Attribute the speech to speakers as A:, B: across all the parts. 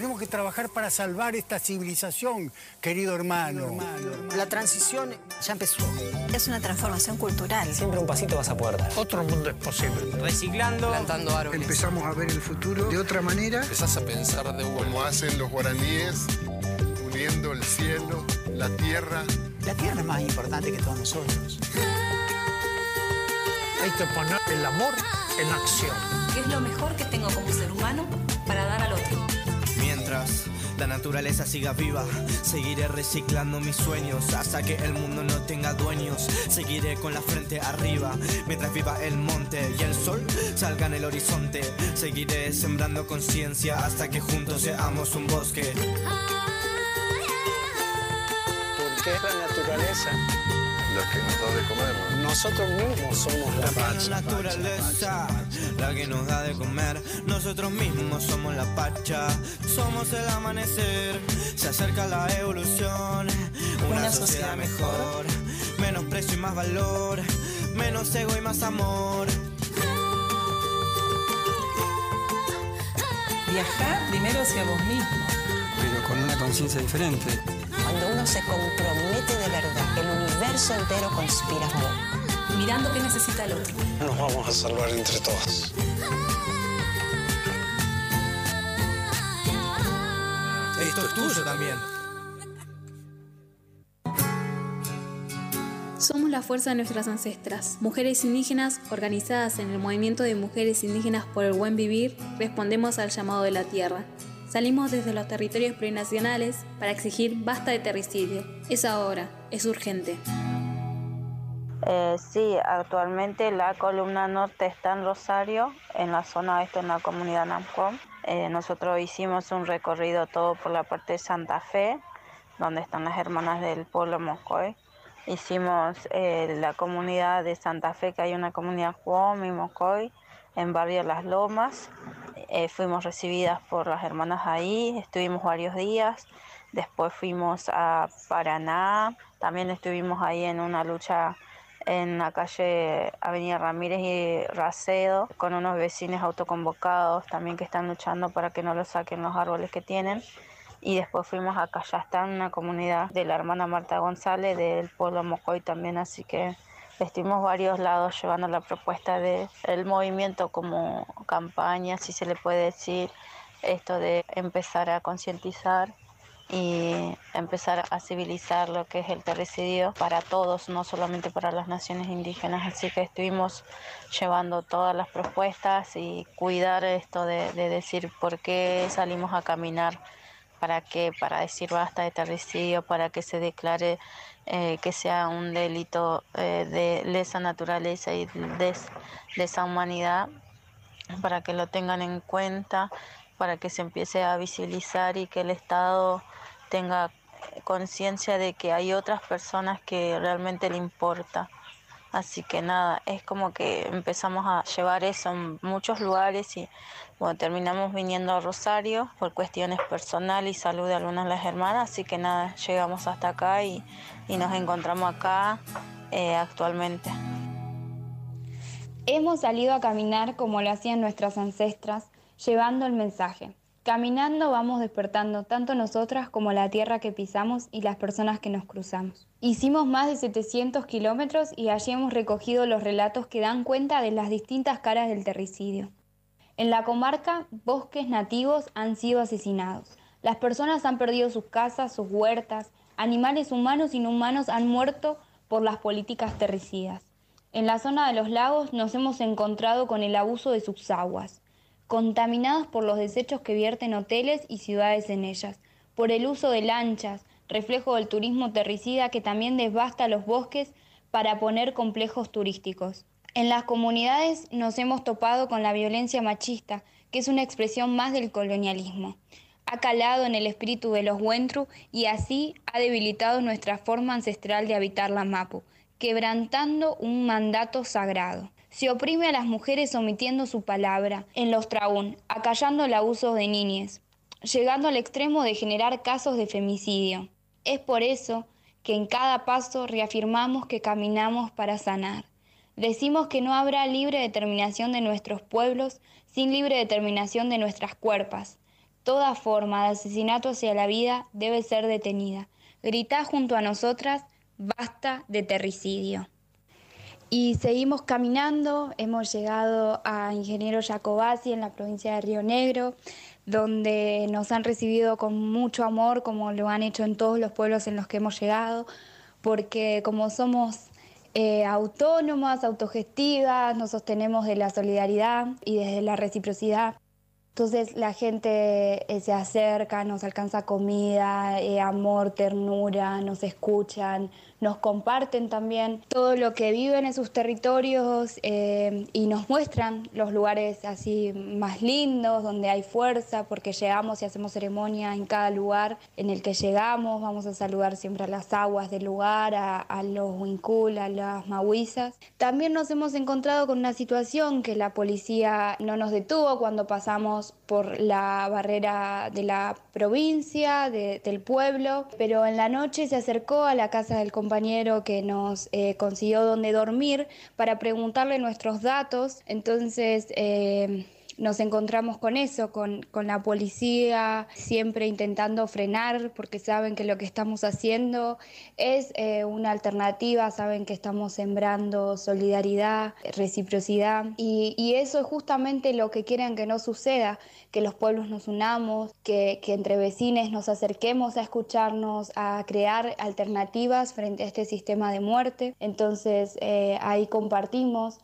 A: tenemos que trabajar para salvar esta civilización, querido hermano.
B: La transición ya empezó.
C: Es una transformación cultural.
D: Siempre un pasito vas a poder dar.
A: Otro mundo es posible.
B: Reciclando,
D: plantando árboles.
E: Empezamos a ver el futuro de otra manera.
F: Empezás a pensar de
G: como hacen los guaraníes, uniendo el cielo, la tierra.
B: La tierra es más importante que todos nosotros.
A: Hay que poner el amor en acción.
C: ¿Qué es lo mejor que tengo como ser humano para dar al otro?
H: La naturaleza siga viva, seguiré reciclando mis sueños hasta que el mundo no tenga dueños. Seguiré con la frente arriba mientras viva el monte y el sol salga en el horizonte. Seguiré sembrando conciencia hasta que juntos seamos un bosque.
B: Porque es la naturaleza
G: la que nos da de comer.
B: Nosotros mismos somos la
H: pacha. La naturaleza, la que nos da de comer. Nosotros mismos somos la pacha. Somos el amanecer. Se acerca la evolución. Una, sociedad, mejor. Menos precio y más valor. Menos ego y más amor.
C: Viajar primero hacia vos mismo.
E: Pero con una conciencia diferente.
C: Cuando uno se compromete de verdad, el universo entero conspira a favor. Mirando qué necesita el otro.
E: Nos vamos a salvar entre todos.
H: Esto es tuyo también.
I: Somos la fuerza de nuestras ancestras. Mujeres indígenas organizadas en el movimiento de mujeres indígenas por el buen vivir, respondemos al llamado de la tierra. Salimos desde los territorios plurinacionales para exigir basta de terricidio. Es ahora, es urgente.
J: Eh, sí, actualmente la columna norte está en Rosario, en la zona oeste, en la comunidad Namcom. Eh, nosotros hicimos un recorrido todo por la parte de Santa Fe, donde están las hermanas del pueblo Moscoy. Hicimos eh, la comunidad de Santa Fe, que hay una comunidad Juom y Moscoy, en barrio Las Lomas. Eh, fuimos recibidas por las hermanas ahí, estuvimos varios días, después fuimos a Paraná, también estuvimos ahí en una lucha en la calle Avenida Ramírez y Racedo, con unos vecinos autoconvocados también que están luchando para que no lo saquen los árboles que tienen. Y después fuimos a Cayastán, una comunidad de la hermana Marta González del pueblo Mocoy también, así que Estuvimos varios lados llevando la propuesta del el movimiento como campaña, si se le puede decir, esto de empezar a concientizar y empezar a civilizar lo que es el terricidio para todos, no solamente para las naciones indígenas. Así que estuvimos llevando todas las propuestas y cuidar esto de, de decir por qué salimos a caminar, para que, para decir basta de terricidio, para que se declare eh, que sea un delito eh, de lesa naturaleza y de esa humanidad, para que lo tengan en cuenta, para que se empiece a visibilizar y que el Estado tenga conciencia de que hay otras personas que realmente le importa. Así que nada, es como que empezamos a llevar eso en muchos lugares y bueno, terminamos viniendo a Rosario por cuestiones personales y salud de algunas de las hermanas, así que nada, llegamos hasta acá y, nos encontramos acá eh, actualmente.
K: Hemos salido a caminar como lo hacían nuestras ancestras, llevando el mensaje. Caminando vamos despertando tanto nosotras como la tierra que pisamos y las personas que nos cruzamos. Hicimos más de 700 kilómetros y allí hemos recogido los relatos que dan cuenta de las distintas caras del terricidio. En la comarca, bosques nativos han sido asesinados. Las personas han perdido sus casas, sus huertas, animales humanos y no han muerto por las políticas terricidas. En la zona de los lagos nos hemos encontrado con el abuso de sus aguas contaminados por los desechos que vierten hoteles y ciudades en ellas, por el uso de lanchas, reflejo del turismo terricida que también devasta los bosques para poner complejos turísticos. En las comunidades nos hemos topado con la violencia machista, que es una expresión más del colonialismo. Ha calado en el espíritu de los Wentru y así ha debilitado nuestra forma ancestral de habitar la Mapu, quebrantando un mandato sagrado. Se oprime a las mujeres omitiendo su palabra en los traún, acallando el abuso de niñes, llegando al extremo de generar casos de femicidio. Es por eso que en cada paso reafirmamos que caminamos para sanar. Decimos que no habrá libre determinación de nuestros pueblos sin libre determinación de nuestras cuerpas. Toda forma de asesinato hacia la vida debe ser detenida. Gritá junto a nosotras, basta de terricidio. Y seguimos caminando, hemos llegado a Ingeniero Jacobasi en la provincia de Río Negro, donde nos han recibido con mucho amor, como lo han hecho en todos los pueblos en los que hemos llegado, porque como somos eh, autónomas, autogestivas, nos sostenemos de la solidaridad y desde la reciprocidad. Entonces la gente eh, se acerca, nos alcanza comida, eh, amor, ternura, nos escuchan, nos comparten también todo lo que viven en sus territorios eh, y nos muestran los lugares así más lindos, donde hay fuerza, porque llegamos y hacemos ceremonia en cada lugar en el que llegamos, vamos a saludar siempre a las aguas del lugar, a, los huincul, a las mahuizas. También nos hemos encontrado con una situación que la policía no nos detuvo cuando pasamos por la barrera de la provincia, del pueblo, pero en la noche se acercó a la casa del compañero que nos eh, consiguió donde dormir para preguntarle nuestros datos. Entonces, eh, nos encontramos con eso, con, la policía siempre intentando frenar porque saben que lo que estamos haciendo es eh, una alternativa, saben que estamos sembrando solidaridad, reciprocidad y, eso es justamente lo que quieren que no suceda, que los pueblos nos unamos, que, entre vecinos nos acerquemos a escucharnos, a crear alternativas frente a este sistema de muerte. Entonces eh, ahí compartimos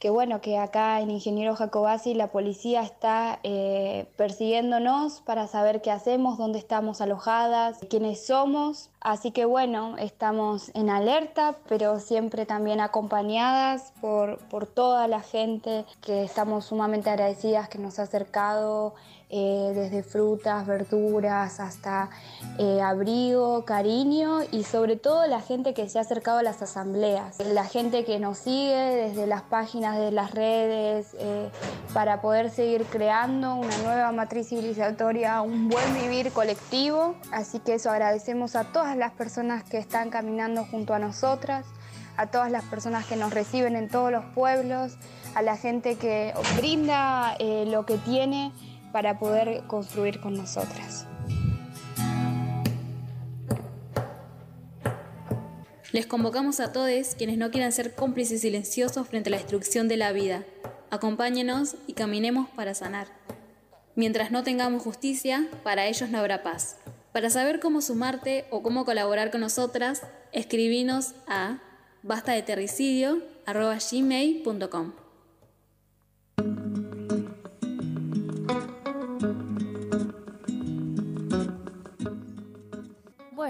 K: que bueno, que acá en Ingeniero Jacobasi la policía está eh, persiguiéndonos para saber qué hacemos, dónde estamos alojadas, quiénes somos. Así que bueno, estamos en alerta, pero siempre también acompañadas por, por toda la gente que estamos sumamente agradecidas que nos ha acercado eh, desde frutas, verduras, hasta eh, abrigo, cariño y sobre todo la gente que se ha acercado a las asambleas, la gente que nos sigue desde las páginas de las redes eh, para poder seguir creando una nueva matriz civilizatoria, un buen vivir colectivo. Así que eso agradecemos a todas las personas que están caminando junto a nosotras a todas las personas que nos reciben en todos los pueblos, a la gente que brinda lo que tiene para poder construir con nosotras.
I: Les convocamos a todos quienes no quieran ser cómplices silenciosos frente a la destrucción de la vida. Acompáñenos y caminemos para sanar. Mientras no tengamos justicia, para ellos no habrá paz. Para saber cómo sumarte o cómo colaborar con nosotras, escribinos a bastadeterricidio.com.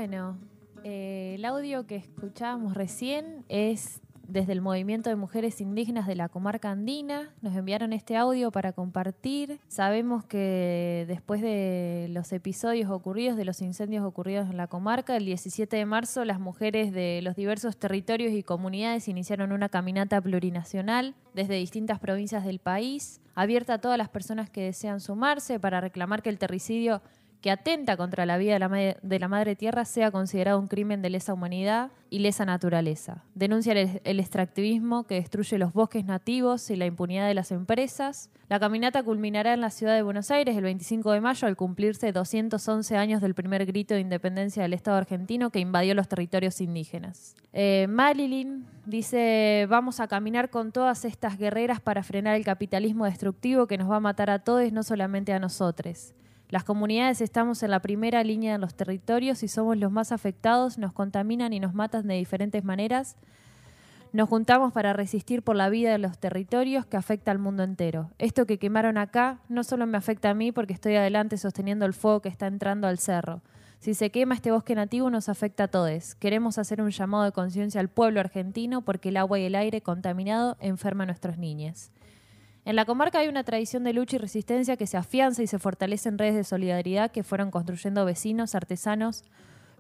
D: Bueno, eh, el audio que escuchábamos recién es desde el Movimiento de Mujeres Indígenas de la Comarca Andina. Nos enviaron este audio para compartir. Sabemos que después de los episodios ocurridos, de los incendios ocurridos en la comarca, el 17 de marzo las mujeres de los diversos territorios y comunidades iniciaron una caminata plurinacional desde distintas provincias del país, abierta a todas las personas que desean sumarse para reclamar que el terricidio que atenta contra la vida de la, madre tierra sea considerado un crimen de lesa humanidad y lesa naturaleza. Denuncia el, extractivismo que destruye los bosques nativos y la impunidad de las empresas. La caminata culminará en la ciudad de Buenos Aires el 25 de mayo al cumplirse 211 años del primer grito de independencia del Estado argentino que invadió los territorios indígenas. Eh, dice, vamos a caminar con todas estas guerreras para frenar el capitalismo destructivo que nos va a matar a todos, no solamente a nosotros. Las comunidades estamos en la primera línea de los territorios y somos los más afectados, nos contaminan y nos matan de diferentes maneras. Nos juntamos para resistir por la vida de los territorios que afecta al mundo entero. Esto que quemaron acá no solo me afecta a mí porque estoy adelante sosteniendo el fuego que está entrando al cerro. Si se quema este bosque nativo nos afecta a todos. Queremos hacer un llamado de conciencia al pueblo argentino porque el agua y el aire contaminado enferman a nuestros niños. En la comarca hay una tradición de lucha y resistencia que se afianza y se fortalece en redes de solidaridad que fueron construyendo vecinos, artesanos,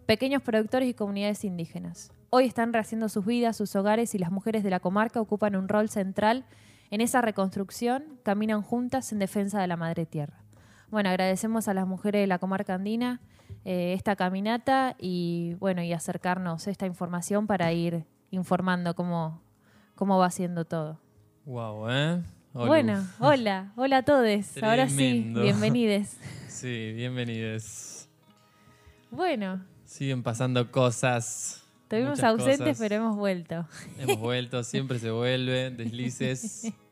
D: pequeños productores y comunidades indígenas. Hoy están rehaciendo sus vidas, sus hogares y las mujeres de la comarca ocupan un rol central en esa reconstrucción, caminan juntas en defensa de la madre tierra. Bueno, agradecemos a las mujeres de la comarca andina eh, esta caminata y bueno, y acercarnos esta información para ir informando cómo, cómo va siendo todo.
F: Wow, ¿eh?
D: Bueno, hola, hola a todos. Ahora sí, bienvenidos.
F: Sí, bienvenidos.
D: Bueno.
F: Siguen pasando cosas.
D: Estuvimos ausentes, pero hemos vuelto.
F: Hemos vuelto, siempre se vuelve, deslices.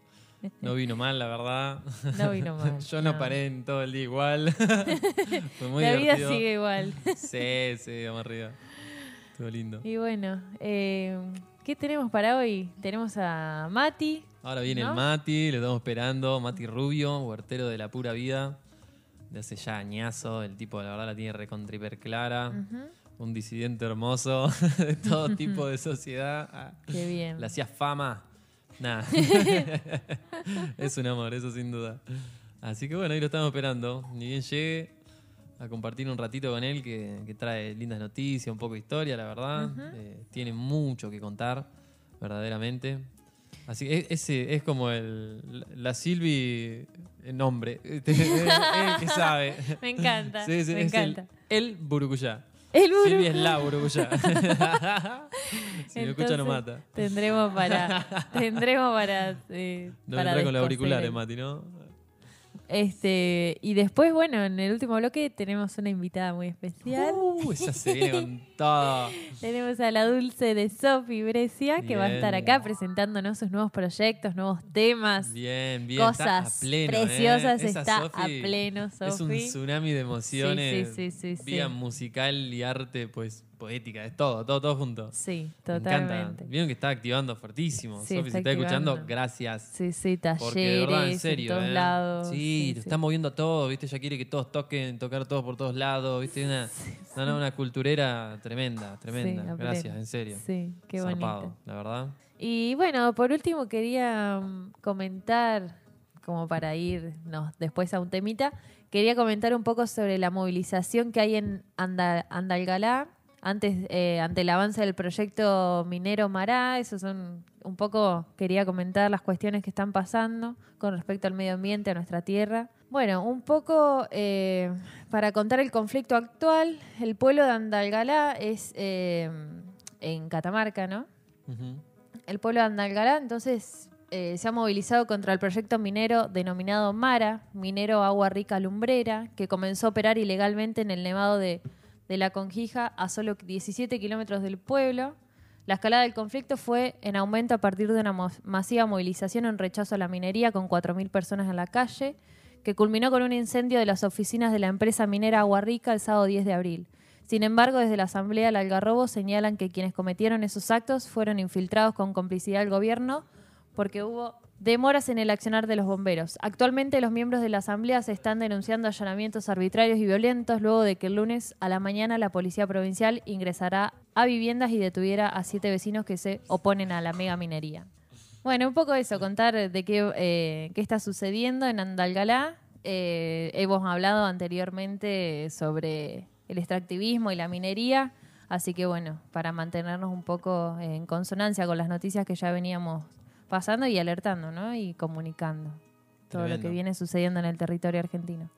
F: No vino mal, la verdad.
D: No vino mal.
F: Yo no, paré en todo el día igual. Fue muy
D: la
F: vida
D: sigue igual.
F: sí, sí, vamos arriba. Estuvo lindo.
D: Y bueno, eh, ¿qué tenemos para hoy? Tenemos a Mati.
F: Ahora viene el Mati, lo estamos esperando. Mati Rubio, huertero de la pura vida. De hace ya añazo. El tipo, la verdad, la tiene recontra clara. Un disidente hermoso de todo tipo de sociedad. Ah,
D: Qué bien.
F: Le hacía fama. Nada. es un amor, eso sin duda. Así que bueno, ahí lo estamos esperando. Ni bien llegue a compartir un ratito con él que, trae lindas noticias, un poco de historia, la verdad. Eh, tiene mucho que contar, verdaderamente. Así que ese es como el, la Silvi el nombre. el que sabe.
D: Me encanta. me encanta.
F: El, el Burucuyá.
D: El
F: Silvia es la Burucuyá. si me escucha no mata.
D: Tendremos para. tendremos para. Eh,
F: no para con los auriculares, Mati, ¿no?
D: Este, y después, bueno, en el último bloque tenemos una invitada muy especial.
F: Uh, esa se viene con todo.
D: tenemos a la dulce de Sofi Brescia, que va a estar acá presentándonos sus nuevos proyectos, nuevos temas.
F: Bien, bien.
D: Cosas
F: ¿eh?
D: preciosas. Está a pleno, Sofi.
F: Es un tsunami de emociones. Sí, sí, sí, Vía musical y arte, pues poética, es todo, todo, todo junto.
D: Sí, totalmente.
F: Vieron que está activando fuertísimo. Sí, Sofi, si está escuchando, gracias.
D: Sí, sí, talleres, Porque, de verdad, en, serio, todos ¿eh? lados.
F: Sí, sí está moviendo todo, ¿viste? Ya quiere que todos toquen, tocar todos por todos lados, ¿viste? Una, una, una, culturera tremenda, tremenda. gracias, en serio.
D: Sí, qué bonito.
F: la verdad.
D: Y bueno, por último quería mm, comentar, como para irnos después a un temita, quería comentar un poco sobre la movilización que hay en Andalgalá antes, eh, ante el avance del proyecto minero Mará, eso son un poco, quería comentar las cuestiones que están pasando con respecto al medio ambiente, a nuestra tierra. Bueno, un poco eh, para contar el conflicto actual, el pueblo de Andalgalá es eh, en Catamarca, ¿no? El pueblo de Andalgalá, entonces, se ha movilizado contra el proyecto minero denominado Mara, minero agua rica lumbrera, que comenzó a operar ilegalmente en el nevado de de la Conjija a solo 17 kilómetros del pueblo. La escalada del conflicto fue en aumento a partir de una masiva movilización en rechazo a la minería con 4.000 personas en la calle, que culminó con un incendio de las oficinas de la empresa minera Agua Rica el sábado 10 de abril. Sin embargo, desde la Asamblea del Algarrobo señalan que quienes cometieron esos actos fueron infiltrados con complicidad del gobierno porque hubo Demoras en el accionar de los bomberos. Actualmente los miembros de la Asamblea se están denunciando allanamientos arbitrarios y violentos luego de que el lunes a la mañana la Policía Provincial ingresará a viviendas y detuviera a siete vecinos que se oponen a la mega minería. Bueno, un poco eso, contar de qué, eh, qué está sucediendo en Andalgalá. Eh, hemos hablado anteriormente sobre el extractivismo y la minería, así que bueno, para mantenernos un poco en consonancia con las noticias que ya veníamos pasando y alertando, ¿no? Y comunicando todo lo que viene sucediendo en el territorio argentino.